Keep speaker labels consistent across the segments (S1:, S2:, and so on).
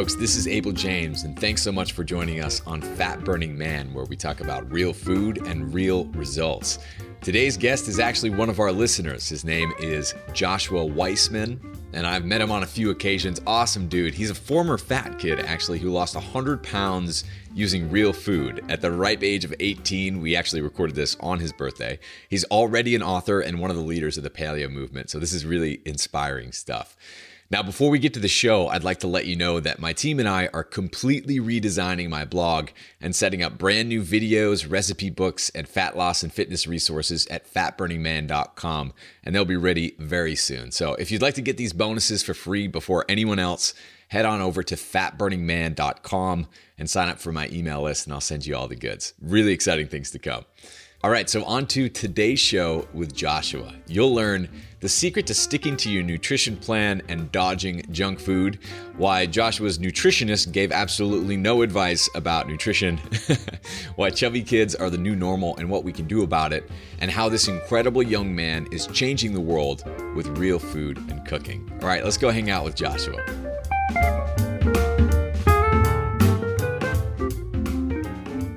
S1: folks, this is Abel James, and thanks so much for joining us on Fat Burning Man, where we talk about real food and real results. Today's guest is actually one of our listeners. His name is Joshua Weissman, and I've met him on a few occasions. Awesome dude. He's a former fat kid, actually, who lost 100 pounds using real food. At the ripe age of 18, we actually recorded this on his birthday. He's already an author and one of the leaders of the paleo movement, so this is really inspiring stuff. Now, before we get to the show, I'd like to let you know that my team and I are completely redesigning my blog and setting up brand new videos, recipe books, and fat loss and fitness resources at fatburningman.com, and they'll be ready very soon. So, if you'd like to get these bonuses for free before anyone else, head on over to fatburningman.com and sign up for my email list, and I'll send you all the goods. Really exciting things to come. All right, so on to today's show with Joshua. You'll learn the secret to sticking to your nutrition plan and dodging junk food, why Joshua's nutritionist gave absolutely no advice about nutrition, why chubby kids are the new normal and what we can do about it, and how this incredible young man is changing the world with real food and cooking. All right, let's go hang out with Joshua.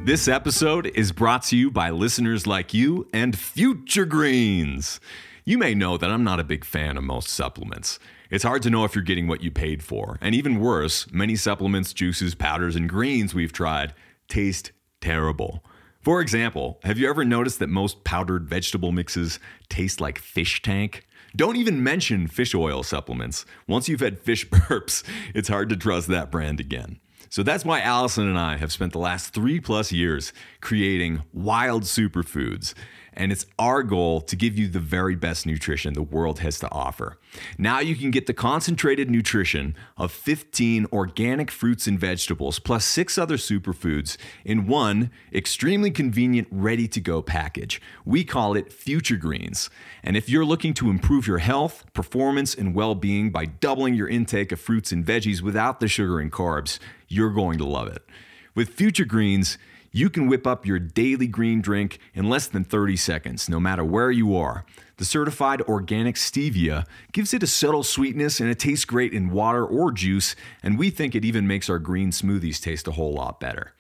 S1: This episode is brought to you by listeners like you and Future Greens. You may know that I'm not a big fan of most supplements. It's hard to know if you're getting what you paid for. And even worse, many supplements, juices, powders, and greens we've tried taste terrible. For example, have you ever noticed that most powdered vegetable mixes taste like fish tank? Don't even mention fish oil supplements. Once you've had fish burps, it's hard to trust that brand again. So that's why Allison and I have spent the last three plus years creating wild superfoods. And it's our goal to give you the very best nutrition the world has to offer. Now you can get the concentrated nutrition of 15 organic fruits and vegetables, plus six other superfoods in one extremely convenient, ready to go package. We call it Future Greens. And if you're looking to improve your health, performance, and well being by doubling your intake of fruits and veggies without the sugar and carbs, you're going to love it. With Future Greens, you can whip up your daily green drink in less than 30 seconds, no matter where you are. The certified organic stevia gives it a subtle sweetness and it tastes great in water or juice, and we think it even makes our green smoothies taste a whole lot better.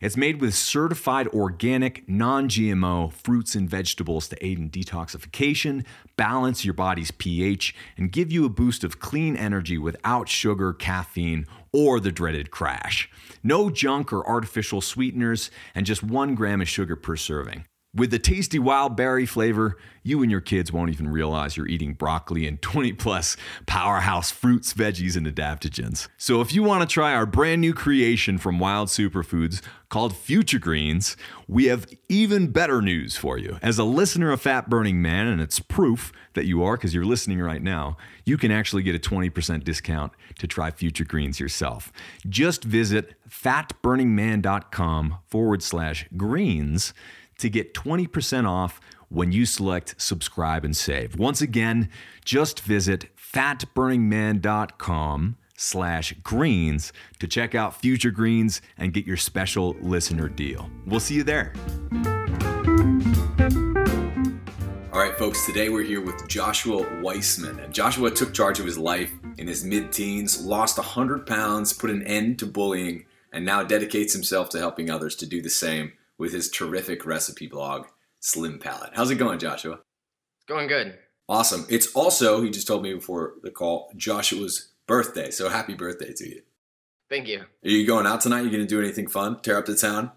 S1: It's made with certified organic, non GMO fruits and vegetables to aid in detoxification, balance your body's pH, and give you a boost of clean energy without sugar, caffeine, or the dreaded crash. No junk or artificial sweeteners, and just one gram of sugar per serving. With the tasty wild berry flavor, you and your kids won't even realize you're eating broccoli and 20 plus powerhouse fruits, veggies, and adaptogens. So if you want to try our brand new creation from Wild Superfoods called Future Greens, we have even better news for you. As a listener of Fat Burning Man, and it's proof that you are because you're listening right now, you can actually get a 20% discount to try Future Greens yourself. Just visit fatburningman.com forward slash greens to get 20% off when you select subscribe and save. Once again, just visit fatburningman.com slash greens to check out future greens and get your special listener deal. We'll see you there. All right, folks, today we're here with Joshua Weissman. And Joshua took charge of his life in his mid teens, lost 100 pounds, put an end to bullying, and now dedicates himself to helping others to do the same with his terrific recipe blog, Slim Palate. How's it going, Joshua?
S2: It's going good.
S1: Awesome. It's also, he just told me before the call, Joshua's birthday. So happy birthday to you.
S2: Thank you.
S1: Are you going out tonight? You going to do anything fun? Tear up the town?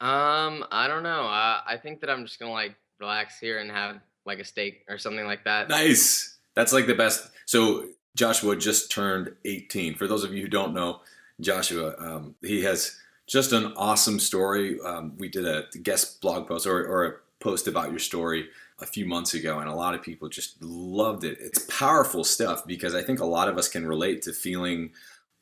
S2: Um, I don't know. Uh, I think that I'm just going to like relax here and have like a steak or something like that.
S1: Nice. That's like the best. So Joshua just turned 18. For those of you who don't know, Joshua, um, he has just an awesome story. Um, we did a guest blog post or, or a post about your story a few months ago, and a lot of people just loved it. It's powerful stuff because I think a lot of us can relate to feeling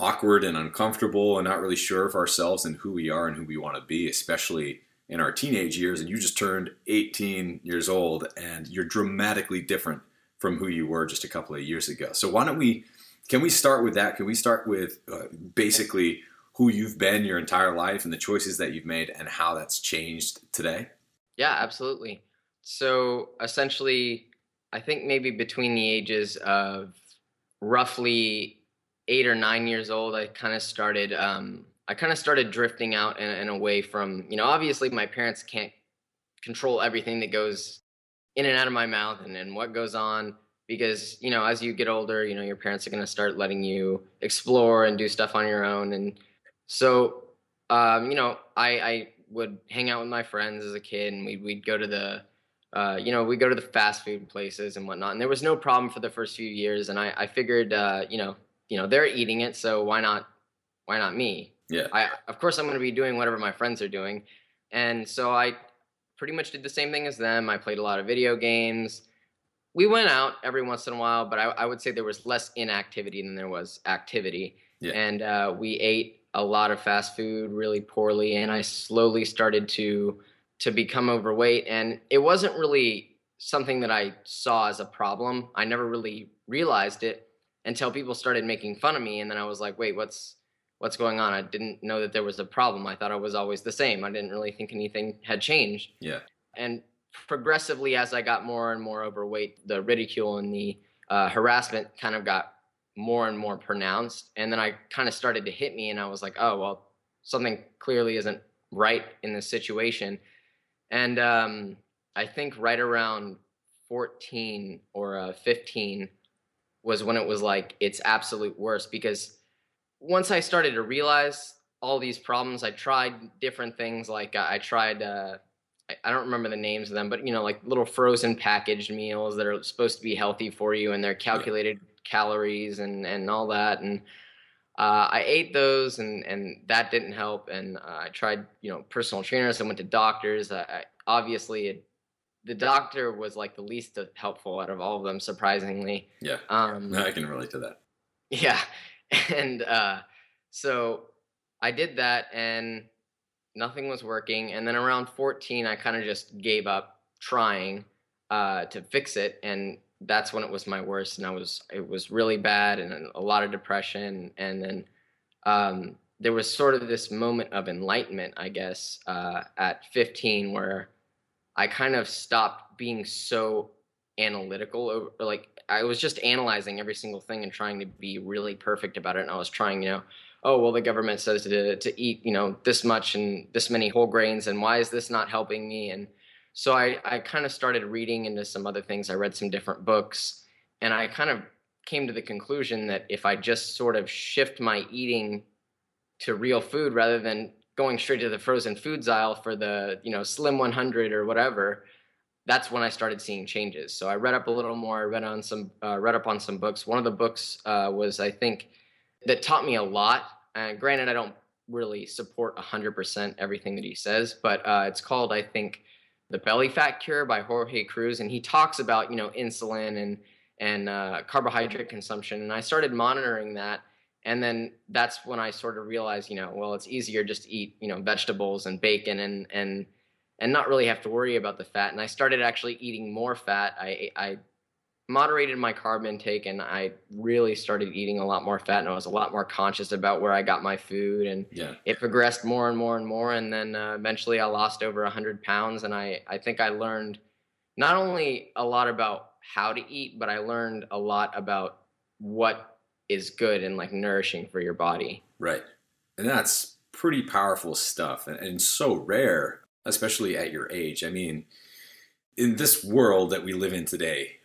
S1: awkward and uncomfortable and not really sure of ourselves and who we are and who we want to be, especially in our teenage years. And you just turned 18 years old and you're dramatically different from who you were just a couple of years ago. So, why don't we? Can we start with that? Can we start with uh, basically who you've been your entire life and the choices that you've made and how that's changed today?
S2: Yeah, absolutely. So essentially, I think maybe between the ages of roughly eight or nine years old, I kind of started. Um, I kind of started drifting out and, and away from. You know, obviously, my parents can't control everything that goes in and out of my mouth and, and what goes on because you know as you get older you know your parents are going to start letting you explore and do stuff on your own and so um, you know I, I would hang out with my friends as a kid and we'd, we'd go to the uh, you know we go to the fast food places and whatnot and there was no problem for the first few years and i, I figured uh, you know you know they're eating it so why not why not me
S1: Yeah.
S2: i of course i'm going to be doing whatever my friends are doing and so i pretty much did the same thing as them i played a lot of video games we went out every once in a while but i, I would say there was less inactivity than there was activity
S1: Yeah.
S2: and uh, we ate a lot of fast food really poorly and i slowly started to to become overweight and it wasn't really something that i saw as a problem. I never really realized it until people started making fun of me and then i was like wait what's what's going on? I didn't know that there was a problem. I thought i was always the same. I didn't really think anything had changed.
S1: Yeah.
S2: and progressively as i got more and more overweight the ridicule and the uh, harassment kind of got more and more pronounced and then i kind of started to hit me and i was like oh well something clearly isn't right in this situation. And um, i think right around 14 or uh, 15 was when it was like its absolute worst because once i started to realize all these problems i tried different things like uh, i tried uh, I- I don't remember the names of them, but you know, like little frozen packaged meals that are supposed to be healthy for you, and they're calculated calories and and all that. And uh, I ate those, and and that didn't help. And uh, I tried, you know, personal trainers. I went to doctors. I, I, obviously, it, the doctor was like the least helpful out of all of them, surprisingly.
S1: Yeah.
S2: Um,
S1: I can relate to that.
S2: yeah. And uh, so I did that and nothing was working. And then around 14, I kind of just gave up trying uh, to fix it. And that's when it was my worst. And I was, it was really bad and a lot of depression. And then um, there was sort of this moment of enlightenment, I guess, uh, at 15 where I kind of stopped being so analytical over like I was just analyzing every single thing and trying to be really perfect about it. And I was trying, you know, oh well, the government says to to eat, you know, this much and this many whole grains, and why is this not helping me? And so I I kind of started reading into some other things. I read some different books, and I kind of came to the conclusion that if I just sort of shift my eating to real food rather than going straight to the frozen foods aisle for the you know slim 100 or whatever that's when I started seeing changes. So I read up a little more. I read on some, uh, read up on some books. One of the books uh, was, I think, that taught me a lot. And granted, I don't really support 100% everything that he says, but uh, it's called, I think, "The Belly Fat Cure" by Jorge Cruz, and he talks about, you know, insulin and and uh, carbohydrate consumption. And I started monitoring that, and then that's when I sort of realized, you know, well, it's easier just to eat, you know, vegetables and bacon and and and not really have to worry about the fat. And I started actually eating more fat. I I moderated my carb intake and I really started eating a lot more fat and I was a lot more conscious about where I got my food and
S1: Yeah.
S2: it progressed more and more and more and then uh, eventually I lost over 100 pounds and I I think I learned not only a lot about how to eat but I learned a lot about what is good and like nourishing for your body.
S1: Right. And that's pretty powerful stuff and, and so rare, especially at your age. I mean, in this world that we live in today,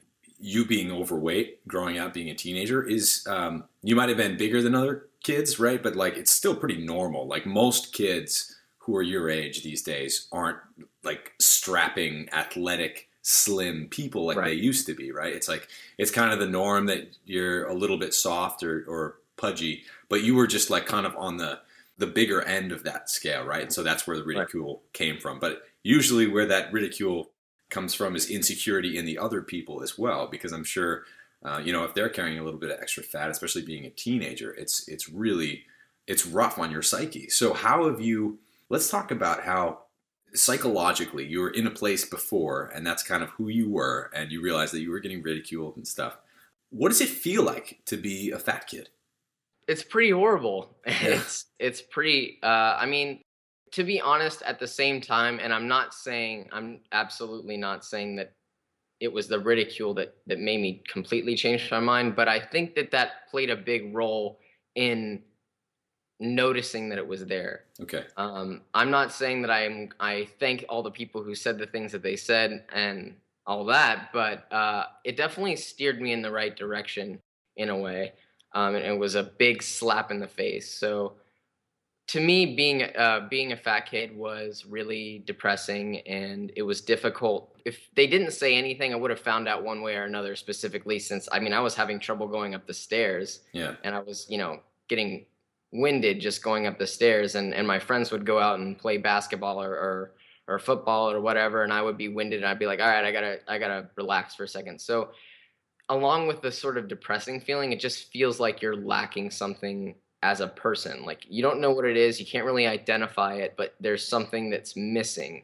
S1: you being overweight, growing up, being a teenager, is um, you might have been bigger than other kids, right? But like, it's still pretty normal. Like, most kids who are your age these days aren't like strapping, athletic, slim people like
S2: Right.
S1: they used to be, right? It's like, it's kind of the norm that you're a little bit soft or, or pudgy, but you were just like kind of on the, the bigger end of that scale, right? And so that's where the ridicule came from. But usually, where that ridicule comes from is insecurity in the other people as well, because I'm sure, uh, you know, if they're carrying a little bit of extra fat, especially being a teenager, it's it's really it's rough on your psyche. So how have you? Let's talk about how psychologically you were in a place before, and that's kind of who you were, and you realized that you were getting ridiculed and stuff. What does it feel like to be a fat kid?
S2: it's pretty horrible. It's it's pretty. Uh, I mean, to be honest, at the same time, and I'm not saying I'm absolutely not saying that it was the ridicule that that made me completely change my mind, but I think that that played a big role in noticing that it was there.
S1: Okay.
S2: Um, I'm not saying that I'm I thank all the people who said the things that they said and all that, but uh, it definitely steered me in the right direction in a way. Um, and it was a big slap in the face. So to me, being uh, being a fat kid was really depressing, and it was difficult. If they didn't say anything, I would have found out one way or another. Specifically, since I mean, I was having trouble going up the stairs,
S1: Yeah.
S2: and I was, you know, getting winded just going up the stairs, and and my friends would go out and play basketball or or, or football or whatever, and I would be winded, and I'd be like, all right, I gotta I gotta relax for a second. So along with the sort of depressing feeling, it just feels like you're lacking something as a person. Like you don't know what it is, you can't really identify it, but there's something that's missing,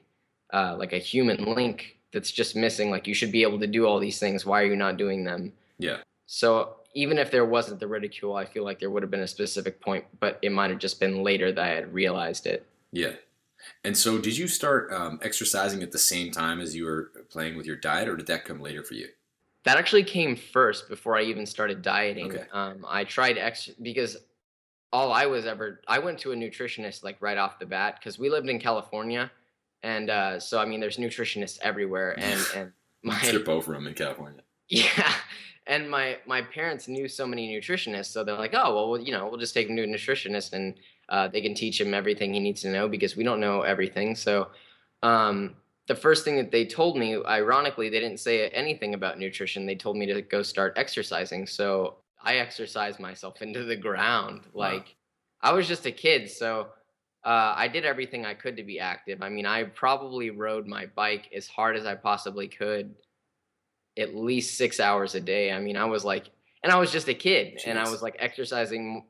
S2: uh, like a human link that's just missing. Like you should be able to do all these things. Why are you not doing them?
S1: Yeah.
S2: So even if there wasn't the ridicule, I feel like there would have been a specific point, but it might have just been later that I had realized it.
S1: Yeah. And so, did you start um, exercising at the same time as you were playing with your diet, or did that come later for you?
S2: That actually came first before I even started dieting.
S1: Okay.
S2: Um, I tried ex because all I was ever I went to a nutritionist like right off the bat because we lived in California, and uh, so I mean there's nutritionists everywhere, and and my
S1: Trip over them in California.
S2: yeah, and my my parents knew so many nutritionists, so they're like, oh well, you know, we'll just take him to a nutritionist, and uh, they can teach him everything he needs to know because we don't know everything. So, um, the first thing that they told me, ironically, they didn't say anything about nutrition. They told me to go start exercising. So I exercised myself into the ground.
S1: Wow.
S2: Like I was just a kid, so. Uh, I did everything I could to be active. I mean, I probably rode my bike as hard as I possibly could at least six hours a day. I mean, I was like, and I was just a kid, and I was like exercising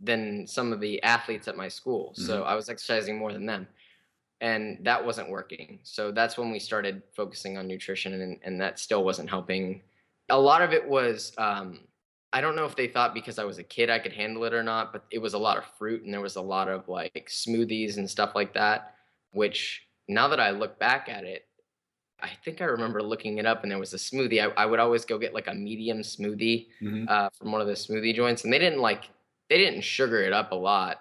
S2: than some of the athletes at my school. So I was exercising more than them, and that wasn't working. So that's when we started focusing on nutrition, and, and that still wasn't helping. A lot of it was. Um, I don't know if they thought because I was a kid I could handle it or not, but it was a lot of fruit and there was a lot of like smoothies and stuff like that, which now that I look back at it, I think I remember looking it up and there was a smoothie. I, I would always go get like a medium smoothie
S1: Mhm.
S2: uh, from one of the smoothie joints, and they didn't like they didn't sugar it up a lot.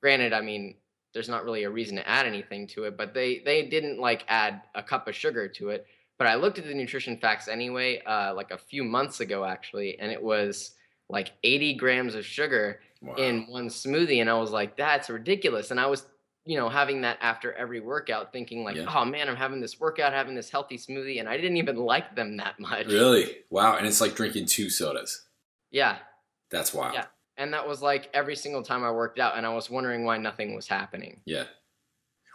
S2: Granted, I mean, there's not really a reason to add anything to it, but they they didn't like add a cup of sugar to it. But I looked at the nutrition facts anyway, uh, like a few months ago actually, and it was like 80 grams of sugar
S1: Wow.
S2: in one smoothie, and I was like, that's ridiculous. And I was, you know, having that after every workout, thinking like,
S1: Yeah.
S2: oh man, I'm having this workout, having this healthy smoothie, and I didn't even like them that much.
S1: really? Wow. And it's like drinking two sodas.
S2: Yeah,
S1: That's wild.
S2: Yeah. and that was like every single time I worked out, and I was wondering why nothing was happening.
S1: Yeah.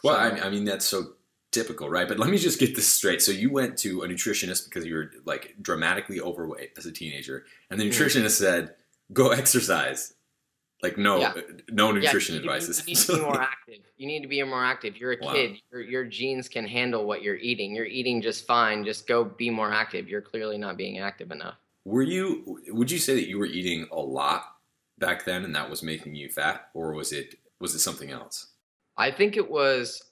S1: Well,
S2: So-
S1: I, I mean, that's so typical, right? But let me just get this straight. So you went to a nutritionist because you were like dramatically overweight as a teenager, and the
S2: Mhm.
S1: nutritionist said, "Go exercise." Like no,
S2: Yeah.
S1: no
S2: Yeah,
S1: nutrition
S2: you,
S1: advice.
S2: You,
S1: is-
S2: you need to be more active. You need to be more active. You're a
S1: Wow.
S2: kid. Your, your genes can handle what you're eating. You're eating just fine. Just go be more active. You're clearly not being active enough.
S1: Were you? Would you say that you were eating a lot back then, and that was making you fat, or was it was it something else?
S2: I think it was.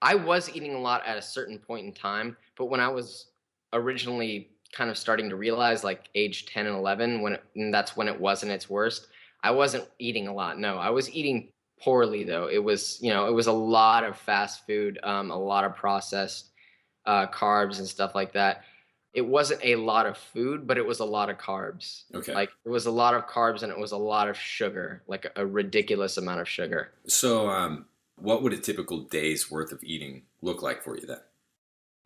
S2: I was eating a lot at a certain point in time, but when I was originally kind of starting to realize, like age ten and eleven, when it, and that's when it wasn't its worst, I wasn't eating a lot. No, I was eating poorly though. It was, you know, it was a lot of fast food, um, a lot of processed uh, carbs and stuff like that. It wasn't a lot of food, but it was a lot of carbs.
S1: Okay.
S2: Like it was a lot of carbs and it was a lot of sugar, like a, a ridiculous amount of sugar.
S1: so, um, what would a typical day's worth of eating look like for you then?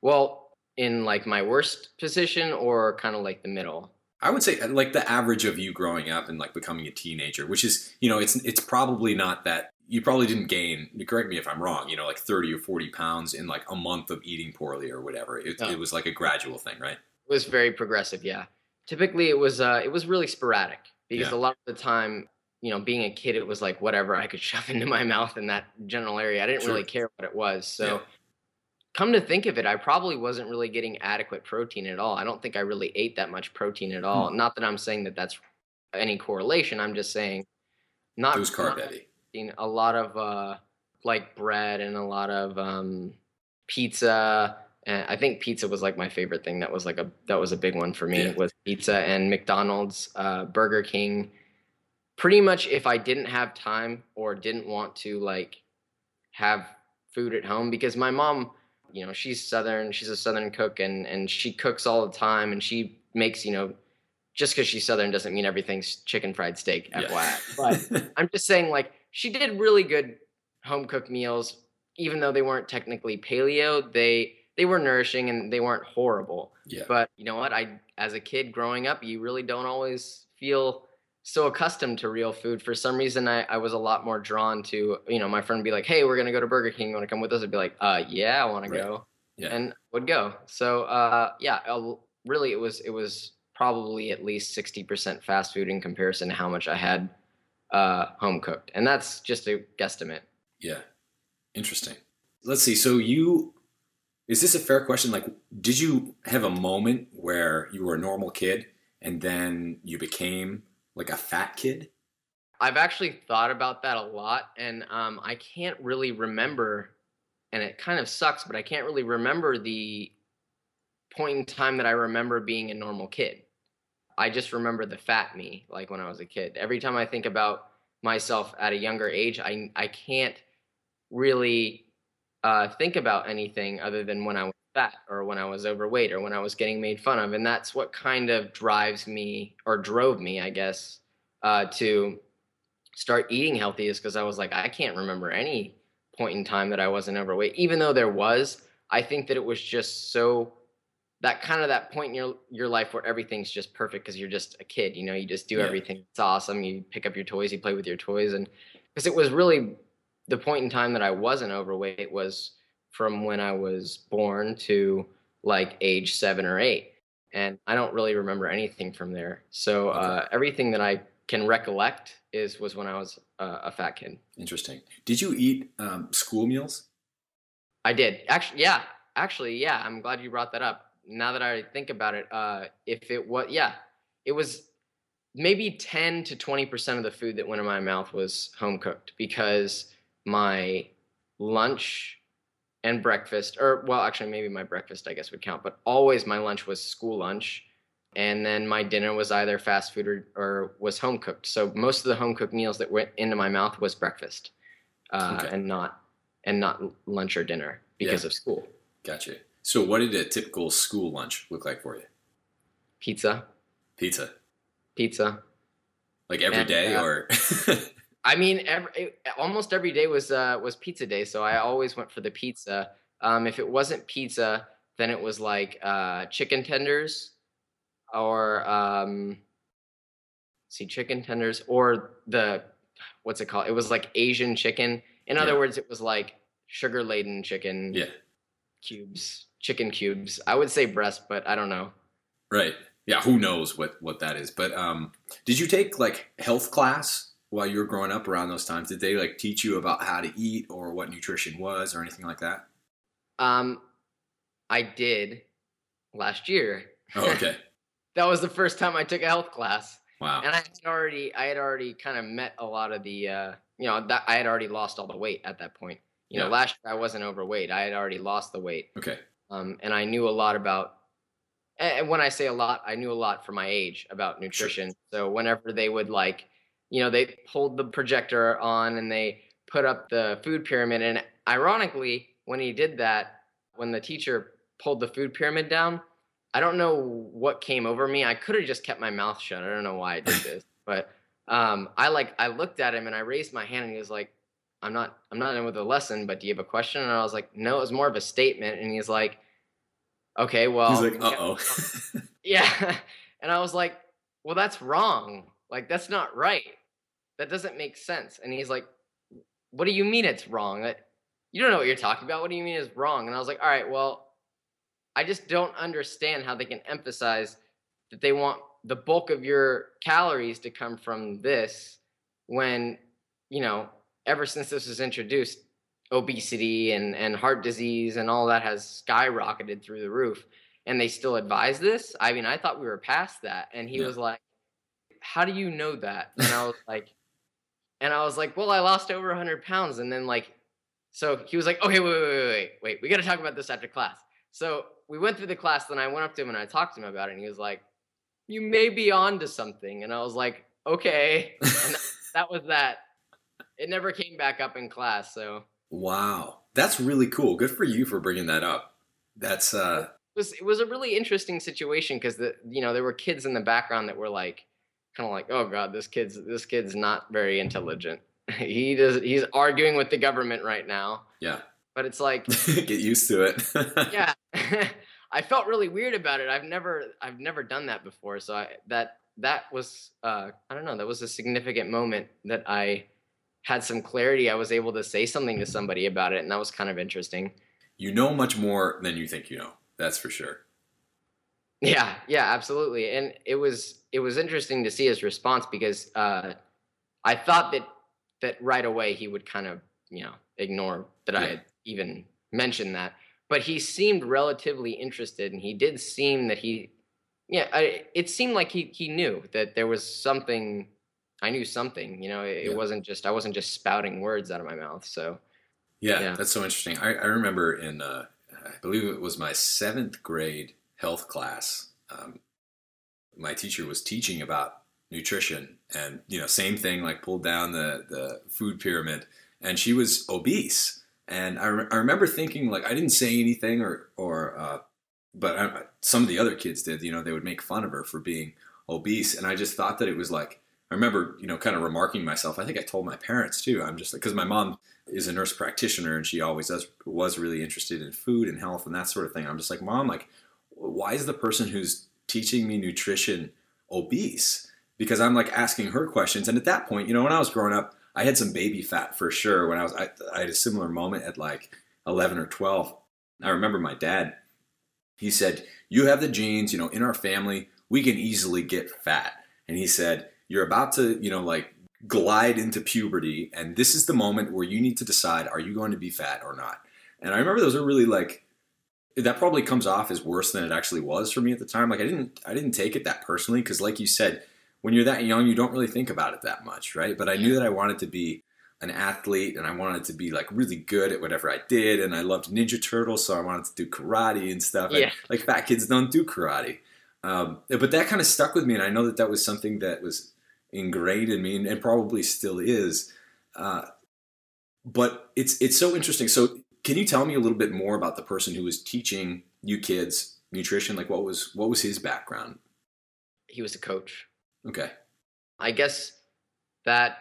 S2: Well, in like my worst position or kind of like the middle.
S1: I would say uh, like the average of you growing up and like becoming a teenager, which is you know it's it's probably not that you probably didn't gain. Correct me if I'm wrong. You know, like thirty or forty pounds in like a month of eating poorly or whatever. It,
S2: No.
S1: it was like a gradual thing, right?
S2: It was very progressive, yeah. Typically, it was uh, it was really sporadic because
S1: Yeah.
S2: a lot of the time, you know, being a kid, it was like whatever I could shove into my mouth in that general area. I didn't really care what it was. So,
S1: Yeah.
S2: come to think of it, I probably wasn't really getting adequate protein at all. I don't think I really ate that much protein at all. Not that I'm saying that that's any correlation. I'm just saying not
S1: It was carb heavy.
S2: a lot of uh, like bread and a lot of um, pizza. And I think pizza was like my favorite thing. That was like a that was a big one for me.
S1: Yeah.
S2: Was pizza and McDonald's, uh, Burger King, pretty much if I didn't have time or didn't want to like have food at home because my mom, you know, she's southern, she's a southern cook and and she cooks all the time and she makes, you know, just because she's southern doesn't mean everything's chicken fried steak,
S1: Yeah.
S2: FYI. But I'm just saying like she did really good home cooked meals even though they weren't technically paleo, they they were nourishing and they weren't horrible.
S1: yeah.
S2: But you know what? I as a kid growing up, you really don't always feel so accustomed to real food. For some reason, I, I was a lot more drawn to, you know, my friend would be like, Hey, we're gonna go to Burger King. You wanna come with us? I'd be like, uh yeah, I wanna
S1: Right.
S2: go.
S1: Yeah.
S2: And would go. So uh yeah, i really it was it was probably at least sixty percent fast food in comparison to how much I had uh home cooked. And that's just a guesstimate.
S1: Yeah. Interesting. Let's see. So you is this a fair question? Like, did you have a moment where you were a normal kid and then you became like a fat kid?
S2: I've actually thought about that a lot, and um, I can't really remember, and it kind of sucks, but I can't really remember the point in time that I remember being a normal kid. I just remember the fat me, like when I was a kid. Every time I think about myself at a younger age, I I can't really uh, think about anything other than when I was fat or when I was overweight or when I was getting made fun of, and that's what kind of drives me or drove me, I guess, uh, to start eating healthy is because I was like, I can't remember any point in time that I wasn't overweight. Even though there was, I think that it was just so that kind of that point in your your life where everything's just perfect because you're just a kid. You know, you just do
S1: Yeah.
S2: everything. It's awesome. You pick up your toys, you play with your toys, and because it was really the point in time that I wasn't overweight was from when I was born to like age seven or eight. And I don't really remember anything from there. So uh, everything that I can recollect is was when I was uh, a fat kid.
S1: Interesting. Did you eat um, school meals?
S2: I did actually. Yeah, actually, yeah. I'm glad you brought that up. Now that I think about it, uh, if it was, yeah, it was maybe 10 to 20 percent of the food that went in my mouth was home cooked because my lunch and breakfast, or well, actually, maybe my breakfast I guess would count, but always my lunch was school lunch, and then my dinner was either fast food or, or was home cooked. So most of the home cooked meals that went into my mouth was breakfast, uh,
S1: Okay.
S2: and not and not lunch or dinner because
S1: Yeah.
S2: of school.
S1: Gotcha. So, what did a typical school lunch look like for you?
S2: Pizza,
S1: Pizza,
S2: pizza.
S1: like every
S2: And,
S1: day,
S2: uh,
S1: or
S2: I mean, every, almost every day was uh, was pizza day, so I always went for the pizza. Um, if it wasn't pizza, then it was like uh, chicken tenders, or um, see chicken tenders, or the what's it called? It was like Asian chicken. In other words, it was like sugar laden chicken
S1: yeah,
S2: cubes, chicken cubes. I would say breast, but I don't know.
S1: right. Yeah, who knows what what that is? But um, did you take like health class while you were growing up around those times? Did they like teach you about how to eat or what nutrition was or anything like that?
S2: Um, I did last year.
S1: Oh, okay.
S2: that was the first time I took a health class.
S1: Wow.
S2: and I had already I had already kind of met a lot of the uh, you know that I had already lost all the weight at that point. You know,
S1: Yeah.
S2: last year I wasn't overweight. I had already lost the weight,
S1: Okay.
S2: um, and I knew a lot about. And when I say a lot, I knew a lot for my age about nutrition. So whenever they would like, you know, they pulled the projector on and they put up the food pyramid, and ironically, when he did that, when the teacher pulled the food pyramid down, I don't know what came over me. I could have just kept my mouth shut. I don't know why I did this, but um, I like I looked at him and I raised my hand and he was like, "I'm not I'm not in with the lesson, but do you have a question?" And I was like, "No, it was more of a statement." And he's like, "Okay, well."
S1: He's like, uh oh.
S2: Yeah, and I was like, "Well, that's wrong. Like that's not right. That doesn't make sense." And he's like, "What do you mean it's wrong? That you don't know what you're talking about. What do you mean it's wrong?" And I was like, "All right, well." I just don't understand how they can emphasize that they want the bulk of your calories to come from this when, you know, ever since this was introduced, obesity and, and heart disease and all that has skyrocketed through the roof. And they still advise this. I mean, I thought we were past that. And he
S1: Yeah.
S2: was like, How do you know that? And I was like, and I was like, Well, I lost over 100 pounds. And then, like, so he was like, Okay, wait, wait, wait, wait, wait. We got to talk about this after class. So we went through the class, then I went up to him and I talked to him about it, and he was like, "You may be on to something," and I was like, "Okay." And that was that. It never came back up in class, so
S1: Wow, that's really cool. Good for you for bringing that up. That's uh,
S2: it was it was a really interesting situation because the you know there were kids in the background that were like kind of like oh god this kid's this kid's not very intelligent he does he's arguing with the government right now
S1: yeah.
S2: but it's like
S1: Get used to it.
S2: yeah i felt really weird about it i've never i've never done that before so i that that was uh i don't know that was a significant moment that i had some clarity i was able to say something to somebody about it and that was kind of interesting
S1: You know much more than you think you know. That's for sure.
S2: Yeah, yeah, absolutely. And it was it was interesting to see his response because uh, I thought that that right away he would kind of you know ignore that I had even mentioned that, but he seemed relatively interested, and he did seem that he yeah I, it seemed like he he knew that there was something I knew something you know it,
S1: Yeah.
S2: it wasn't just I wasn't just spouting words out of my mouth so
S1: Yeah,
S2: Yeah.
S1: that's so interesting. I, I remember in, uh, I believe it was my seventh grade health class. Um, my teacher was teaching about nutrition, and you know, same thing, like pulled down the the food pyramid, and she was obese. And I, re- I remember thinking, like, I didn't say anything, or or, uh, but I, some of the other kids did. You know, they would make fun of her for being obese, and I just thought that it was like. I remember, you know, kind of remarking myself. I think I told my parents too. I'm just like, because my mom is a nurse practitioner and she always does was really interested in food and health and that sort of thing. I'm just like, mom, like, why is the person who's teaching me nutrition obese? Because I'm like asking her questions. And at that point, you know, when I was growing up, I had some baby fat for sure. When I was, I, I had a similar moment at like 11 or 12. I remember my dad. He said, "You have the genes. You know, in our family, we can easily get fat." And he said, "You're about to, you know, like glide into puberty and this is the moment where you need to decide are you going to be fat or not and i remember those are really like that probably comes off as worse than it actually was for me at the time like i didn't i didn't take it that personally because like you said when you're that young you don't really think about it that much right but i knew that i wanted to be an athlete and i wanted to be like really good at whatever i did and i loved ninja turtles so i wanted to do karate and stuff and,
S2: Yeah.
S1: like fat kids don't do karate um, but that kind of stuck with me and i know that that was something that was ingrained in me and, and probably still is. Uh, but it's it's so interesting. So can you tell me a little bit more about the person who was teaching you kids nutrition? Like what was what was his background?
S2: he was a coach
S1: Okay.
S2: I guess that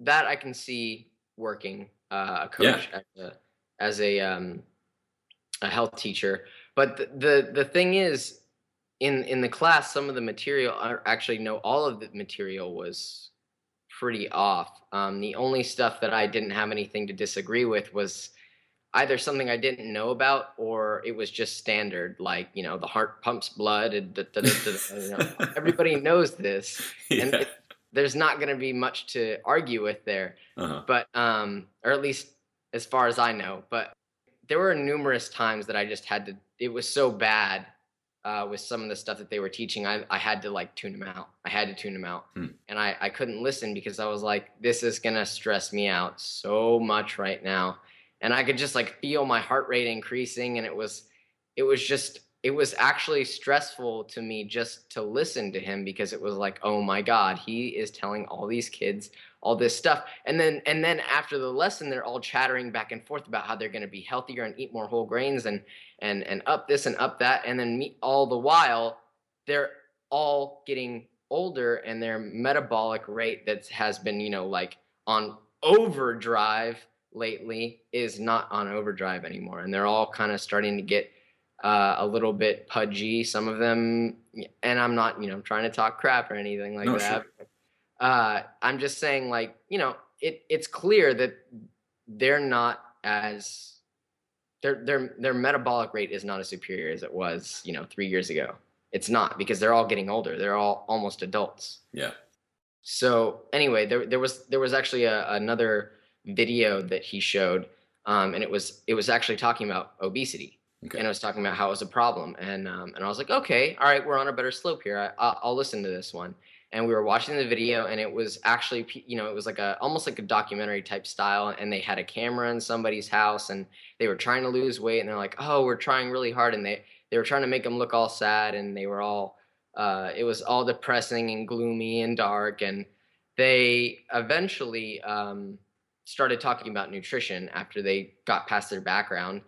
S2: that I can see working uh, a coach as a, as a um, a health teacher. But the, the the thing is, in in the class, some of the material, or actually no, all of the material was pretty off. Um, the only stuff that I didn't have anything to disagree with was either something I didn't know about or it was just standard, like you know the heart pumps blood. And da, da, da, you know, everybody knows this and it, there's not going to be much to argue with there
S1: Uh-huh.
S2: but um or at least as far as i know but there were numerous times that i just had to it was so bad uh, with some of the stuff that they were teaching I, I had to like tune them out i had to tune them out
S1: Hmm.
S2: and I, I couldn't listen because i was like this is gonna stress me out so much right now and i could just like feel my heart rate increasing and it was it was just it was actually stressful to me just to listen to him because it was like oh my god he is telling all these kids all this stuff. And then and then after the lesson they're all chattering back and forth about how they're going to be healthier and eat more whole grains and and and up this and up that and then me, all the while they're all getting older and their metabolic rate that has been you know like on overdrive lately is not on overdrive anymore and they're all kind of starting to get uh, a little bit pudgy some of them and i'm not you know trying to talk crap or anything like
S1: No,
S2: that uh, i'm just saying like you know it, it's clear that they're not as their their their metabolic rate is not as superior as it was you know three years ago. It's not because they're all getting older. They're all almost adults.
S1: Yeah.
S2: so anyway, there there was there was actually a, another video that he showed, um, and it was it was actually talking about obesity,
S1: Okay.
S2: and it was talking about how it was a problem, and um, and I was like, okay, all right, we're on a better slope here. I, I'll, I'll listen to this one. And we were watching the video, and it was actually you know it was like a almost like a documentary type style, and they had a camera in somebody's house, and they were trying to lose weight, and they're like, oh, we're trying really hard, and they they were trying to make them look all sad, and they were all uh, it was all depressing and gloomy and dark and they eventually um, started talking about nutrition after they got past their background.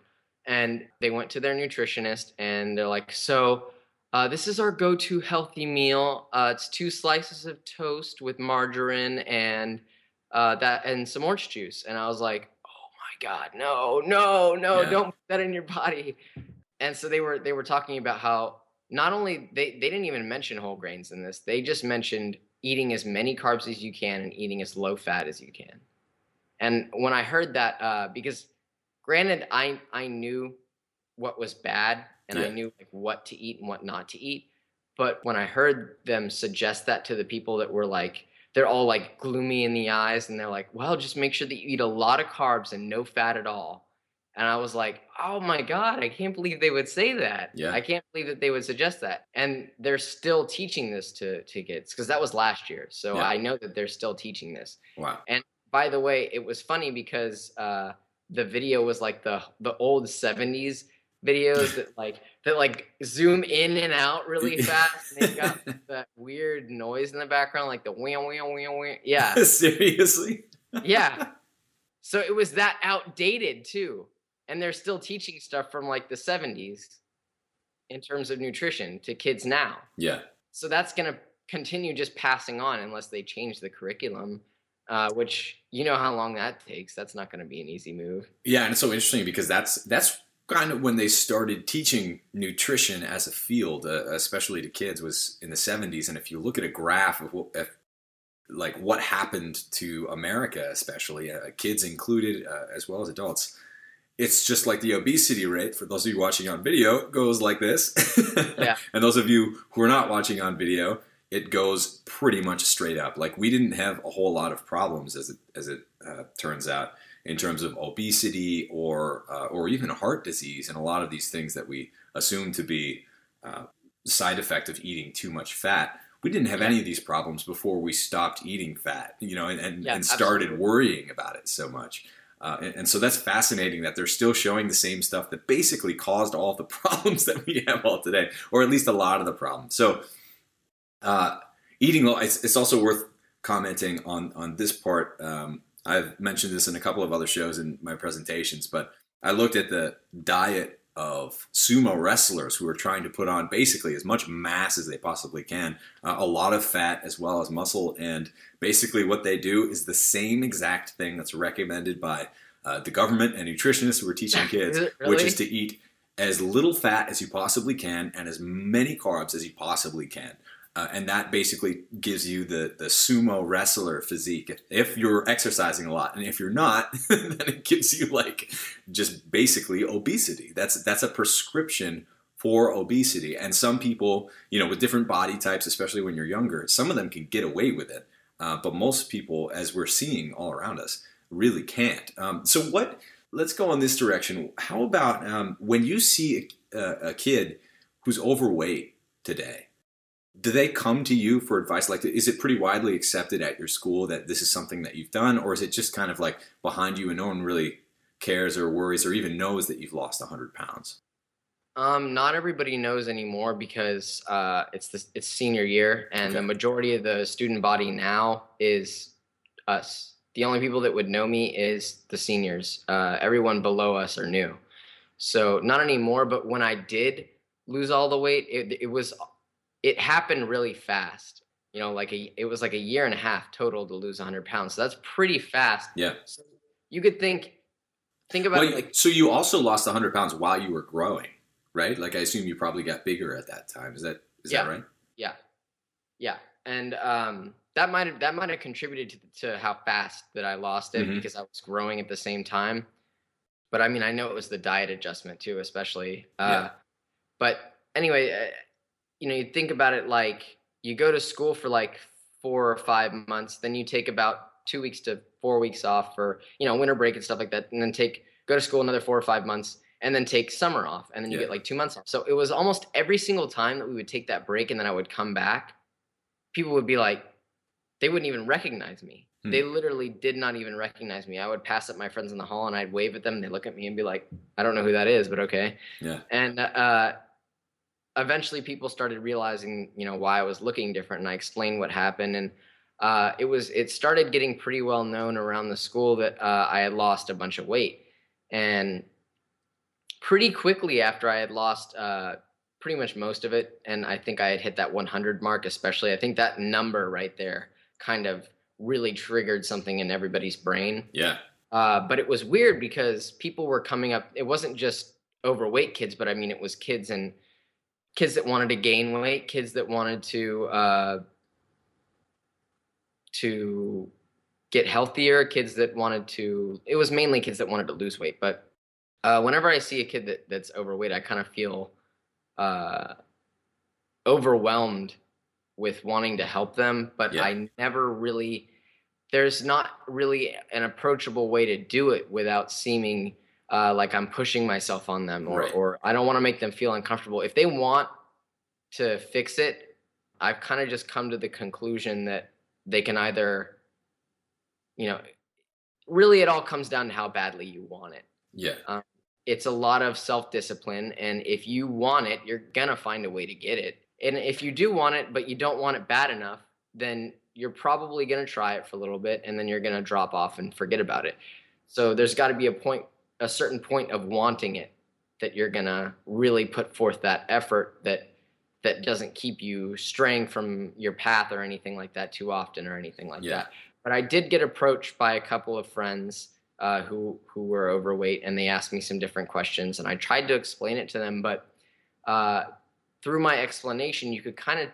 S2: And they went to their nutritionist and they're like, So, uh, this is our go to healthy meal. Uh, it's two slices of toast with margarine and uh, that and some orange juice. And I was like, Oh my God, no, no, no,
S1: Yeah.
S2: don't put that in your body. And so they were they were talking about how not only they, they didn't even mention whole grains in this, they just mentioned eating as many carbs as you can and eating as low fat as you can. And when I heard that, uh, because granted, I I knew what was bad and I knew like what to eat and what not to eat, but when I heard them suggest that to the people that were like they're all like gloomy in the eyes and they're like, well, just make sure that you eat a lot of carbs and no fat at all. And I was like, oh my God, I can't believe they would say that.
S1: Yeah.
S2: I can't believe that they would suggest that. And they're still teaching this to, to kids because that was last year. So
S1: Yeah.
S2: I know that they're still teaching this.
S1: Wow.
S2: By the way, it was funny because uh, the video was like the the old 70s videos that like that like zoom in and out really fast. And they've got that weird noise in the background, like the wham wham wham wham. Yeah.
S1: Seriously?
S2: Yeah. So it was that outdated too. And they're still teaching stuff from like the 70s in terms of nutrition to kids now.
S1: Yeah.
S2: So that's going to continue just passing on unless they change the curriculum, uh, which you know how long that takes. That's not going to be an easy move.
S1: Yeah, and it's so interesting because that's that's kind of when they started teaching nutrition as a field, uh, especially to kids, was in the '70s. And if you look at a graph of what, if, like what happened to America, especially uh, kids included, uh, as well as adults, it's just like the obesity rate. For those of you watching on video, goes like this.
S2: Yeah.
S1: and those of you who are not watching on video, it goes pretty much straight up. Like we didn't have a whole lot of problems, as it as it uh, turns out, in terms of obesity or uh, or even heart disease, and a lot of these things that we assume to be uh, side effect of eating too much fat. We didn't have
S2: Yeah.
S1: any of these problems before we stopped eating fat, you know, and, and,
S2: Yeah,
S1: and started worrying about it so much. Uh, and, and so that's fascinating that they're still showing the same stuff that basically caused all the problems that we have all today, or at least a lot of the problems. So, uh, eating low, it's, it's also worth commenting on on this part. Um, I've mentioned this in a couple of other shows in my presentations, but I looked at the diet of sumo wrestlers who are trying to put on basically as much mass as they possibly can, uh, a lot of fat as well as muscle, and basically what they do is the same exact thing that's recommended by uh, the government and nutritionists who are teaching kids,
S2: it
S1: which is to eat as little fat as you possibly can and as many carbs as you possibly can. Uh, and that basically gives you the, the sumo wrestler physique. If, you're exercising a lot and if you're not then it gives you like just basically obesity. That's that's a prescription for obesity. And some people you know with different body types especially when you're younger some of them can get away with it. Uh, but most people as we're seeing all around us really can't. Um, so what let's go in this direction. How about um, when you see a, a kid who's overweight today do they come to you for advice like is it pretty widely accepted at your school that this is something that you've done or is it just kind of like behind you and no one really cares or worries or even knows that you've lost 100 pounds
S2: Um, not everybody knows anymore because uh, it's the, it's senior year, and the majority of the student body now is us. The only people that would know me is the seniors. Uh, everyone below us are new, so not anymore. But when I did lose all the weight, it, it was it happened really fast. You know, like a it was like a year and a half total to lose 100 pounds. So that's pretty fast.
S1: yeah
S2: So you could think think about
S1: well,
S2: it like
S1: so you also lost 100 pounds while you were growing right like i assume you probably got bigger at that time is that is
S2: Yeah.
S1: that right
S2: Yeah, yeah, and um, that might have that might have contributed to, to how fast that I lost it
S1: Mhm.
S2: because I was growing at the same time. But I mean, I know it was the diet adjustment too, especially. Uh,
S1: Yeah.
S2: But anyway, uh, you know, you think about it like you go to school for like four or five months, then you take about two weeks to four weeks off for you know winter break and stuff like that, and then take go to school another four or five months, and then take summer off, and then you
S1: Yeah.
S2: get like two months off. So it was almost every single time that we would take that break, and then I would come back, people would be like, they wouldn't even recognize me.
S1: Hmm.
S2: They literally did not even recognize me. I would pass up my friends in the hall, and I'd wave at them. And they look at me and be like, I don't know who that is, but okay.
S1: yeah
S2: And uh, eventually, people started realizing, you know, why I was looking different, and I explained what happened. And uh, it was it started getting pretty well known around the school that uh, I had lost a bunch of weight, and pretty quickly after I had lost uh, pretty much most of it, and I think I had hit that 100 mark, especially. I think that number right there kind of really triggered something in everybody's brain.
S1: Yeah.
S2: Uh, but it was weird because people were coming up. It wasn't just overweight kids, but I mean, it was kids and kids that wanted to gain weight, kids that wanted to uh, to get healthier, kids that wanted to. It was mainly kids that wanted to lose weight. But uh, whenever I see a kid that that's overweight, I kind of feel uh, overwhelmed with wanting to help them, but
S1: Yeah.
S2: I never really. There's not really an approachable way to do it without seeming uh, like I'm pushing myself on them, or
S1: Right.
S2: or I don't want to make them feel uncomfortable. If they want to fix it, I've kind of just come to the conclusion that they can either, you know, really it all comes down to how badly you want it
S1: Yeah.
S2: it's a lot of self discipline. And if you want it, you're going to find a way to get it. And if you do want it, but you don't want it bad enough, then you're probably going to try it for a little bit and then you're going to drop off and forget about it. So there's got to be a point, a certain point of wanting it that you're to really put forth that effort that that doesn't keep you straying from your path or anything like that too often or anything like
S1: Yeah.
S2: that. But I did get approached by a couple of friends uh, who who were overweight, and they asked me some different questions, and I tried to explain it to them, but uh, through my explanation, you could kind of,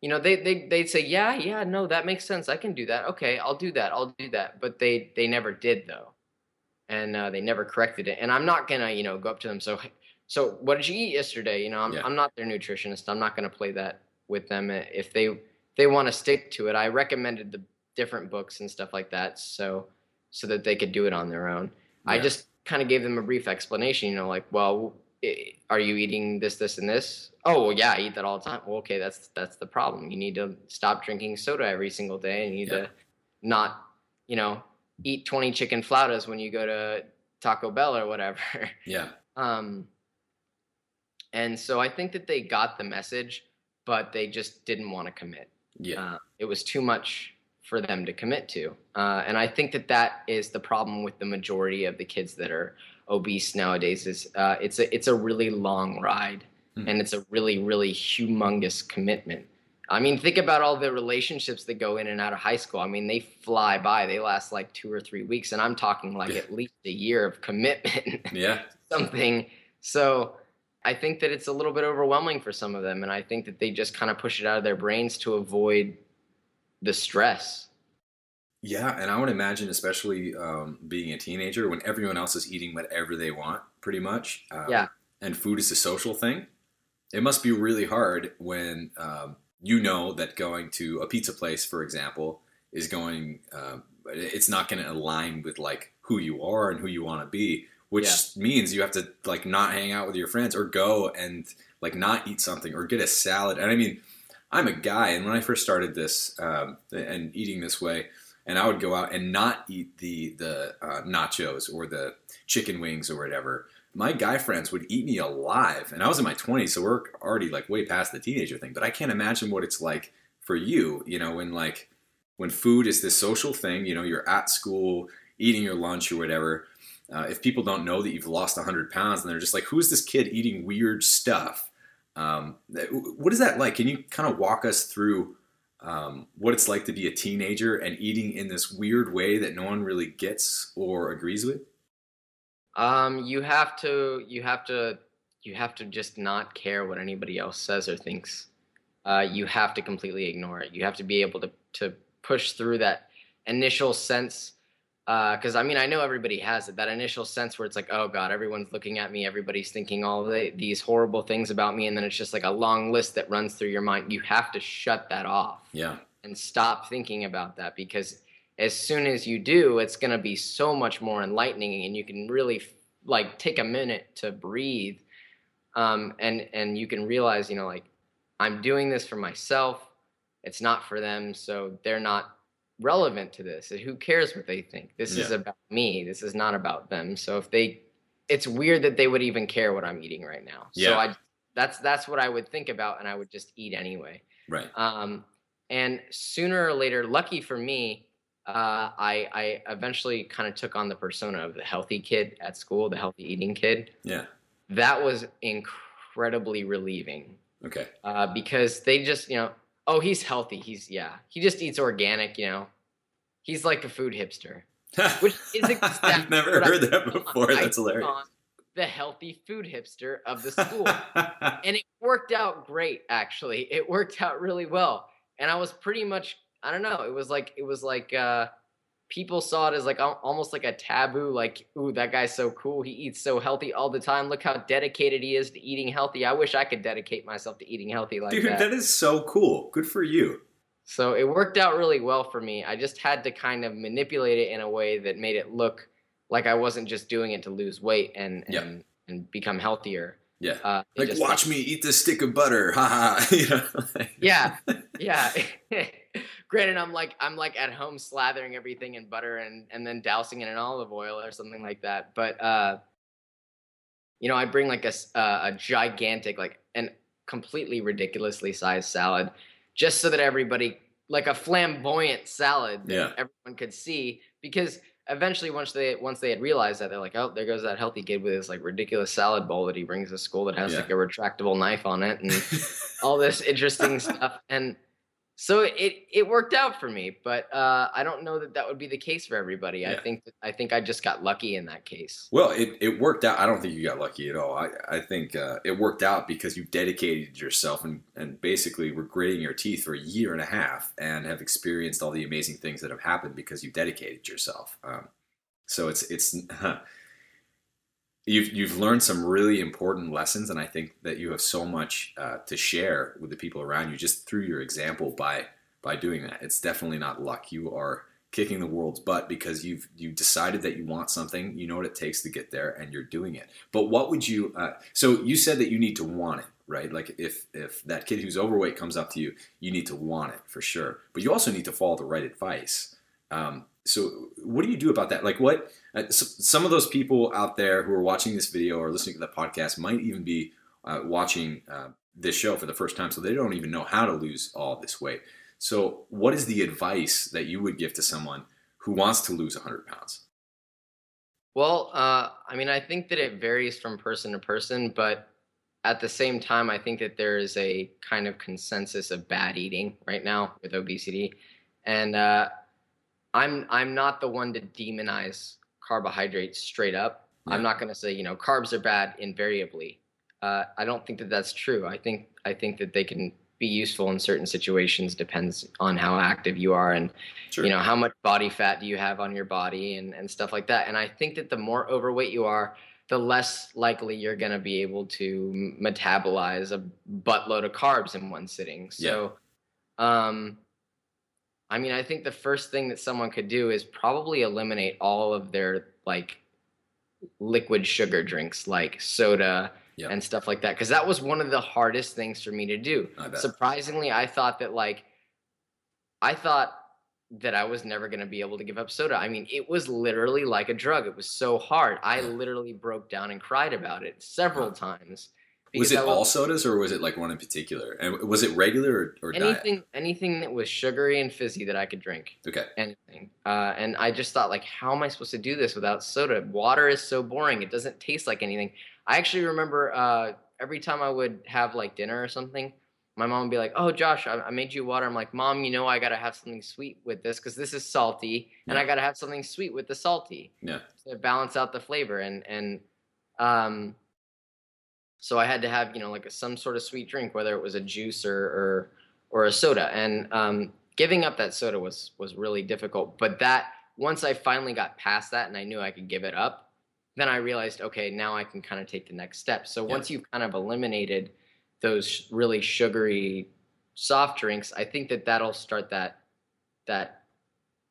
S2: you know, they they they'd say, yeah, yeah, no, that makes sense. I can do that. Okay, I'll do that. I'll do that. But they they never did though, and uh, they never corrected it. And I'm not gonna, you know, go up to them. So so what did you eat yesterday? You know, I'm
S1: Yeah.
S2: I'm not their nutritionist. I'm not gonna play that with them. If they they want to stick to it, I recommended the different books and stuff like that. So so that they could do it on their own. I just kind of gave them a brief explanation, you know, like, well, are you eating this, this, and this? Oh, well, yeah, I eat that all the time. Well, okay, that's that's the problem. You need to stop drinking soda every single day, and you need
S1: Yeah.
S2: to not, you know, eat twenty chicken flautas when you go to Taco Bell or whatever.
S1: Yeah.
S2: um, and so I think that they got the message, but they just didn't want to commit
S1: Yeah.
S2: uh, it was too much for them to commit to. Uh, and I think that that is the problem with the majority of the kids that are obese nowadays. Is uh, it's a it's a really long ride,
S1: Hmm.
S2: and it's a really really humongous commitment. I mean, think about all the relationships that go in and out of high school. I mean, they fly by. They last like two or three weeks, and I'm talking like at least a year of commitment
S1: Yeah.
S2: something. So I think that it's a little bit overwhelming for some of them, and I think that they just kind of push it out of their brains to avoid the stress.
S1: Yeah, and I would imagine, especially um, being a teenager, when everyone else is eating whatever they want, pretty much. Um,
S2: Yeah.
S1: And food is a social thing. It must be really hard when um, you know that going to a pizza place, for example, is going. Um, it's not going to align with like who you are and who you want to be, which means you have to like not hang out with your friends or go and like not eat something or get a salad. And I mean, I'm a guy, and when I first started this um, and eating this way, and I would go out and not eat the the uh, nachos or the chicken wings or whatever. My guy friends would eat me alive, and I was in my 20s, so we're already like way past the teenager thing. But I can't imagine what it's like for you, you know, when like when food is this social thing. You know, you're at school eating your lunch or whatever. Uh, if people don't know that you've lost 100 pounds, and they're just like, "Who is this kid eating weird stuff?" Um, what is that like? Can you kind of walk us through um, what it's like to be a teenager and eating in this weird way that no one really gets or agrees with?
S2: Um, you have to, you have to, you have to just not care what anybody else says or thinks. Uh, you have to completely ignore it. You have to be able to to push through that initial sense. Because I mean, I know everybody has it. That initial sense where it's like, oh God, everyone's looking at me. Everybody's thinking all the, these horrible things about me, and then it's just like a long list that runs through your mind. You have to shut that off
S1: Yeah,
S2: and stop thinking about that because as soon as you do it's going to be so much more enlightening and you can really like take a minute to breathe um, and and you can realize you know like i'm doing this for myself. It's not for them so they're not relevant to this. Who cares what they think? This is about me. This is not about them. So if they it's weird that they would even care what i'm eating right now.
S1: Yeah.
S2: so i that's that's what i would think about and i would just eat anyway.
S1: Right.
S2: um, and sooner or later, lucky for me, uh, I I eventually kind of took on the persona of the healthy kid at school, the healthy eating kid.
S1: Yeah.
S2: That was incredibly relieving
S1: Okay.
S2: uh, because they just you know oh he's healthy he's yeah he just eats organic you know he's like a food hipster which is exactly
S1: I've never
S2: what I
S1: heard that
S2: on.
S1: before. That's hilarious.
S2: the healthy food hipster of the school and it worked out great actually it worked out really well and i was pretty much i don't know it was like it was like uh people saw it as like almost like a taboo like ooh that guy's so cool he eats so healthy all the time look how dedicated he is to eating healthy i wish i could dedicate myself to eating healthy like
S1: Dude,
S2: that
S1: that is so cool. Good for you.
S2: so it worked out really well for me i just had to kind of manipulate it in a way that made it look like i wasn't just doing it to lose weight and and, and become healthier
S1: Yeah.
S2: uh,
S1: Like,
S2: just-
S1: watch me eat this stick of butter. Ha ha. You know, like-
S2: yeah yeah granted i'm like i'm like at home slathering everything in butter and and then dousing it in olive oil or something like that but uh you know i bring like a a gigantic like and completely ridiculously sized salad just so that everybody like a flamboyant salad that
S1: Yeah.
S2: everyone could see because eventually once they once they had realized that they're like oh there goes that healthy kid with his like ridiculous salad bowl that he brings to school that has
S1: Yeah.
S2: like a retractable knife on it and all this interesting stuff and so it it worked out for me but uh, i don't know that that would be the case for everybody i think i think i just got lucky in that case
S1: Well, it, it worked out. I don't think you got lucky at all. I, I think uh, it worked out because you dedicated yourself and, and basically were gritting your teeth for a year and a half and have experienced all the amazing things that have happened because you dedicated yourself. Um, so it's it's you've you've learned some really important lessons, and I think that you have so much uh, to share with the people around you just through your example by by doing that. It's definitely not luck. You are kicking the world's butt because you've you decided that you want something you know what it takes to get there and you're doing it but what would you uh, so you said that you need to want it right like if if that kid who's overweight comes up to you you need to want it for sure but you also need to follow the right advice um, so what do you do about that? Like what uh, s some of those people out there who are watching this video or listening to the podcast might even be uh, watching uh, this show for the first time so they don't even know how to lose all this weight. So, what is the advice that you would give to someone who wants to lose 100 pounds?
S2: well uh, i mean i think that it varies from person to person but at the same time i think that there is a kind of consensus of bad eating right now with obesity. And uh, i'm i'm not the one to demonize carbohydrates straight up. I'm not going to say you know carbs are bad invariably. Uh, i don't think that that's true. I think i think that they can be useful in certain situations depends on how active you are and
S1: Sure.
S2: you know how much body fat do you have on your body and, and stuff like that. And i think that the more overweight you are the less likely you're going to be able to metabolize a buttload of carbs in one sitting. So um i mean i think the first thing that someone could do is probably eliminate all of their like liquid sugar drinks like soda
S1: Yeah.
S2: and stuff like that because that was one of the hardest things for me to do.
S1: I
S2: surprisingly i thought that like i thought that i was never going to be able to give up soda. I mean it was literally like a drug. It was so hard. I literally broke down and cried about it several times
S1: was it
S2: I
S1: all sodas or was it like one in particular? And was it regular or, or diet?
S2: anything anything that was sugary and fizzy that i could drink
S1: Okay.
S2: anything uh, and i just thought like how am i supposed to do this without soda water is so boring it doesn't taste like anything i actually remember uh, every time i would have like dinner or something my mom would be like oh josh i, I made you water i'm like mom you know i gotta have something sweet with this because this is salty and i gotta have something sweet with the salty
S1: Yeah.
S2: to balance out the flavor and and um so i had to have you know like a, some sort of sweet drink whether it was a juice or or, or a soda and um giving up that soda was was really difficult but that once i finally got past that and i knew i could give it up then i realized okay now i can kind of take the next step so
S1: Yeah.
S2: once you've kind of eliminated those really sugary soft drinks i think that that'll start that that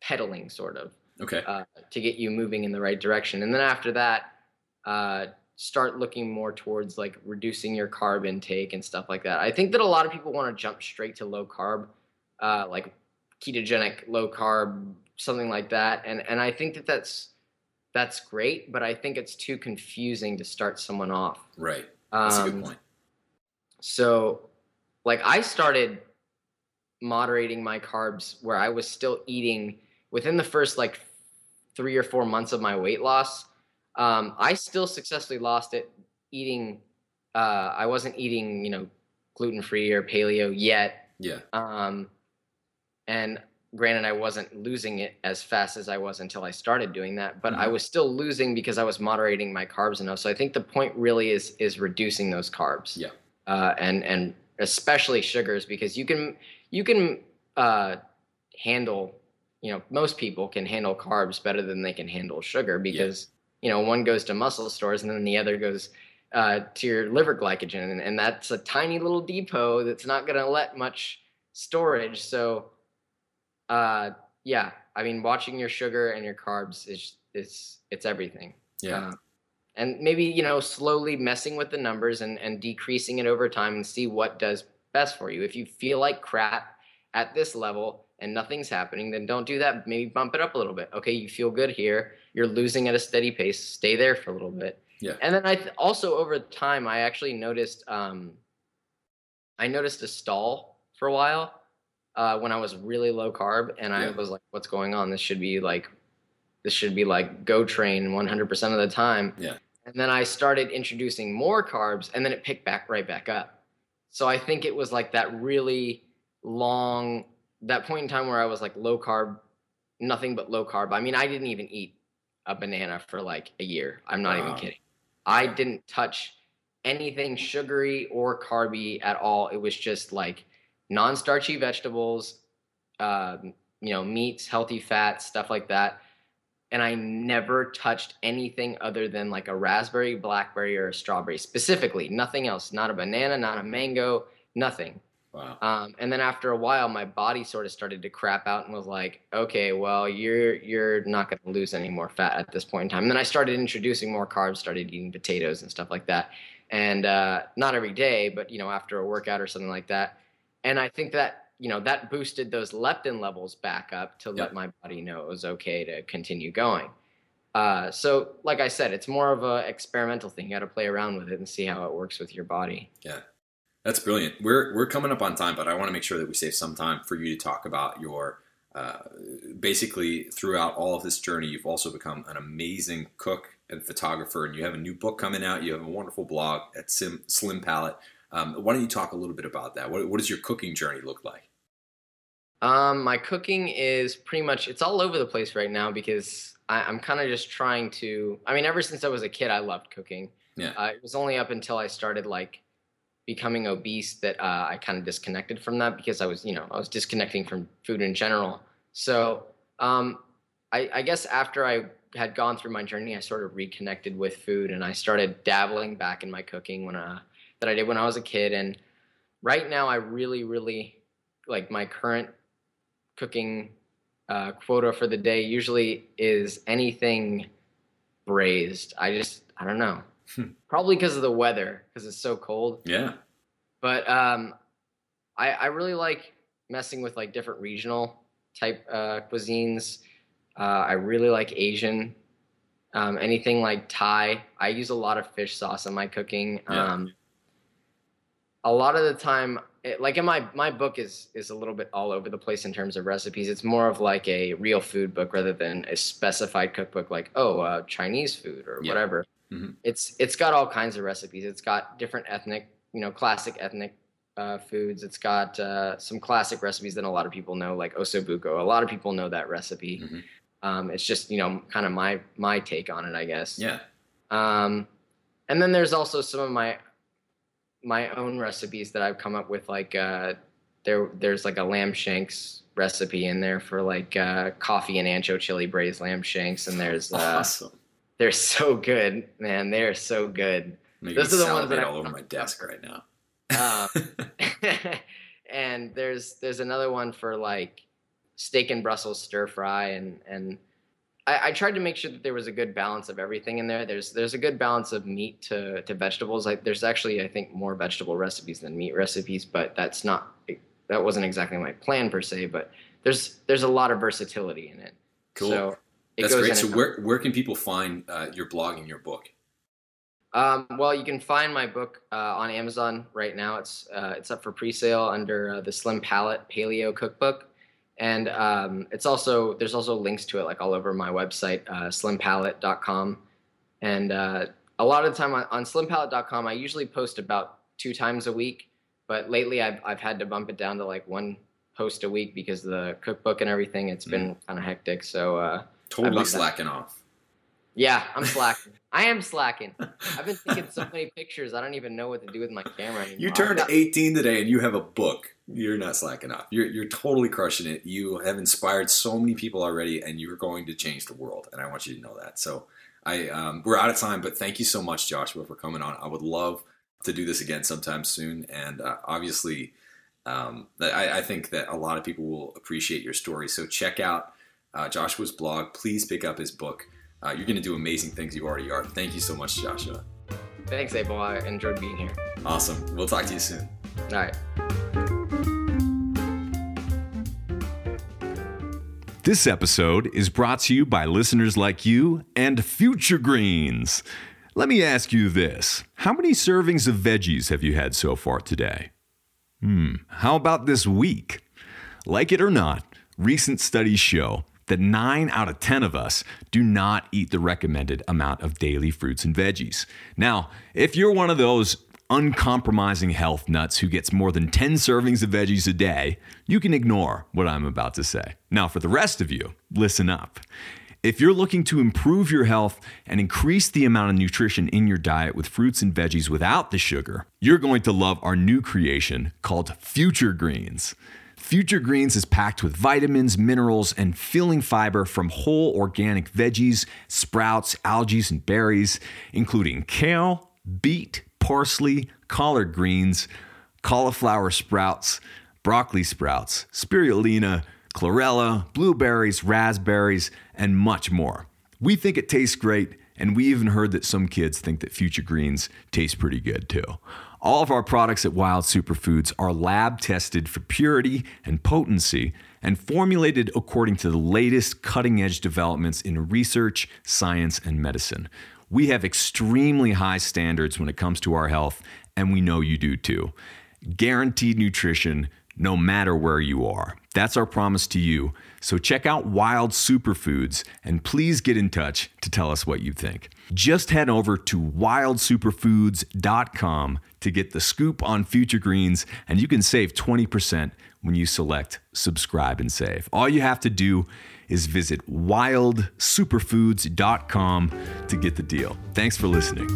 S2: pedaling sort of
S1: Okay.
S2: uh, to get you moving in the right direction. And then after that, uh, start looking more towards like reducing your carb intake and stuff like that. I think that a lot of people want to jump straight to low carb, uh, like ketogenic low carb, something like that. And and I think that that's that's great, but I think it's too confusing to start someone off.
S1: right. That's a good
S2: Um,
S1: point.
S2: So, like, I started moderating my carbs where I was still eating within the first like three or four months of my weight loss. Um, I still successfully lost it eating. Uh, I wasn't eating, you know, gluten free or paleo yet.
S1: Yeah.
S2: Um, and granted, I wasn't losing it as fast as I was until I started doing that, but I
S1: Mhm.
S2: was still losing because I was moderating my carbs enough. So I think the point really is is reducing those carbs.
S1: Yeah.
S2: Uh, and and especially sugars because you can you can uh, handle you know most people can handle carbs better than they can handle sugar because you know one goes to muscle stores and then the other goes uh, to your liver glycogen. And, and that's a tiny little depot that's not going to let much storage. So uh, yeah i mean watching your sugar and your carbs is is it's everything.
S1: Yeah.
S2: uh, and maybe you know slowly messing with the numbers and, and decreasing it over time and see what does best for you. If you feel like crap at this level and nothing's happening then don't do that. Maybe bump it up a little bit. Okay you feel good here. You're losing at a steady pace. Stay there for a little bit.
S1: Yeah.
S2: and then i th- also over time i actually noticed um i noticed a stall for a while uh, when i was really low carb and i was like what's going on? This should be like this should be like go train 100% of the time.
S1: Yeah.
S2: and then i started introducing more carbs and then it picked back right back up. So i think it was like that really long that point in time where i was like low carb nothing but low carb i mean i didn't even eat a banana for like a year i'm not even kidding i didn't touch anything sugary or carby at all it was just like non-starchy vegetables um, you know meats healthy fats stuff like that and I never touched anything other than like a raspberry, blackberry, or a strawberry specifically. Nothing else. Not a banana, not a mango, nothing.
S1: Wow.
S2: Um, and then after a while, my body sort of started to crap out and was like, "Okay, well, you're you're not going to lose any more fat at this point in time." And then I started introducing more carbs, started eating potatoes and stuff like that, and uh, not every day, but you know, after a workout or something like that. And I think that you know that boosted those leptin levels back up to
S1: Yeah.
S2: let my body know it was okay to continue going. Uh, so, like I said, it's more of a experimental thing. You got to play around with it and see how it works with your body.
S1: That's brilliant. We're we're coming up on time, but I want to make sure that we save some time for you to talk about your. Uh, basically, throughout all of this journey, you've also become an amazing cook and photographer, and you have a new book coming out. You have a wonderful blog at Sim, Slim Palate. Um, why don't you talk a little bit about that? What, what does your cooking journey look like?
S2: Um, my cooking is pretty much it's all over the place right now because I, I'm kind of just trying to. I mean, ever since I was a kid, I loved cooking.
S1: Yeah.
S2: Uh, it was only up until I started like becoming obese that uh, I kind of disconnected from that because I was, you know, I was disconnecting from food in general. So um, I, I guess after I had gone through my journey, I sort of reconnected with food and I started dabbling back in my cooking when uh, that I did when I was a kid. And right now, I really, really like my current cooking uh, quota for the day usually is anything braised. I just I don't know. Probably because of the weather, because it's so cold.
S1: Yeah.
S2: But um, I I really like messing with like different regional type uh, cuisines. Uh, I really like Asian. Um, anything like Thai. I use a lot of fish sauce in my cooking.
S1: Yeah.
S2: Um, a lot of the time, it, like in my my book is is a little bit all over the place in terms of recipes. It's more of like a real food book rather than a specified cookbook, like oh uh, Chinese food or
S1: Yeah.
S2: whatever.
S1: Mhm.
S2: It's it's got all kinds of recipes. It's got different ethnic, you know, classic ethnic uh, foods. It's got uh, some classic recipes that a lot of people know, like osobuco. A lot of people know that recipe.
S1: Mhm.
S2: Um, it's just you know kind of my my take on it, I guess.
S1: Yeah.
S2: Um, and then there's also some of my my own recipes that I've come up with. Like uh, there there's like a lamb shanks recipe in there for like uh, coffee and ancho chili braised lamb shanks, and there's uh,
S1: Awesome.
S2: They're so good, man. They're so good.
S1: Making
S2: those are the ones that I-
S1: all over my desk right now.
S2: Um, and there's there's another one for like steak and Brussels stir fry and and I, I tried to make sure that there was a good balance of everything in there. There's there's a good balance of meat to, to vegetables. Like there's actually I think more vegetable recipes than meat recipes, but that's not that wasn't exactly my plan per se. But there's there's a lot of versatility in it.
S1: Cool.
S2: So it
S1: That's great. So where where can people find uh, your blog and your book?
S2: Um, well, you can find my book uh, on Amazon right now. It's uh, it's up for pre-sale under uh, the Slim Palate Paleo Cookbook, and um, it's also there's also links to it like all over my website, uh, slimpalate.com. And uh, a lot of the time on, on slimpalate.com, I usually post about two times a week, but lately I've I've had to bump it down to like one post a week because of the cookbook and everything. It's been kind of hectic, so uh,
S3: Totally
S2: bumped that.
S3: slacking off.
S2: yeah, I'm slacking. I am slacking. I've been taking so many pictures. I don't even know what to do with my camera anymore.
S3: You turned
S2: got-
S3: 18 today and you have a book. You're not slacking off. You're, you're totally crushing it. You have inspired so many people already and you're going to change the world. And I want you to know that. So I um, we're out of time, but thank you so much, Joshua, for coming on. I would love to do this again sometime soon. And uh, obviously, um, I, I think that a lot of people will appreciate your story. So check out uh, Joshua's blog. Please pick up his book. Uh, you're going to do amazing things. You already are. Thank you so much, Joshua.
S2: Thanks, Abel. I enjoyed being here.
S3: Awesome. We'll talk to you soon.
S2: All right.
S1: This episode is brought to you by listeners like you and Future Greens. Let me ask you this How many servings of veggies have you had so far today? Hmm, how about this week? Like it or not, recent studies show that 9 out of 10 of us do not eat the recommended amount of daily fruits and veggies. Now, if you're one of those uncompromising health nuts who gets more than 10 servings of veggies a day, you can ignore what I'm about to say. Now, for the rest of you, listen up. If you're looking to improve your health and increase the amount of nutrition in your diet with fruits and veggies without the sugar, you're going to love our new creation called Future Greens. Future Greens is packed with vitamins, minerals, and filling fiber from whole organic veggies, sprouts, algae, and berries, including kale, beet, parsley, collard greens, cauliflower sprouts, broccoli sprouts, spirulina, chlorella, blueberries, raspberries, and much more. We think it tastes great, and we even heard that some kids think that Future Greens taste pretty good too. All of our products at Wild Superfoods are lab tested for purity and potency and formulated according to the latest cutting edge developments in research, science, and medicine. We have extremely high standards when it comes to our health, and we know you do too. Guaranteed nutrition no matter where you are. That's our promise to you. So check out Wild Superfoods and please get in touch to tell us what you think. Just head over to wildsuperfoods.com to get the scoop on future greens and you can save 20% when you select subscribe and save. All you have to do is visit wildsuperfoods.com to get the deal. Thanks for listening.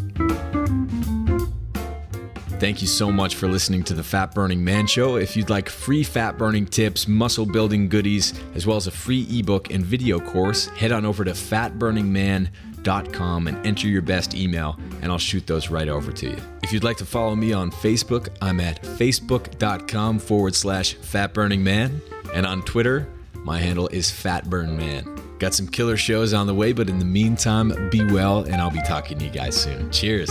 S1: Thank you so much for listening to the Fat Burning Man Show. If you'd like free fat burning tips, muscle building goodies, as well as a free ebook and video course, head on over to fatburningman.com and enter your best email, and I'll shoot those right over to you. If you'd like to follow me on Facebook, I'm at facebook.com forward slash fatburningman, and on Twitter, my handle is fatburnman. Got some killer shows on the way, but in the meantime, be well, and I'll be talking to you guys soon. Cheers.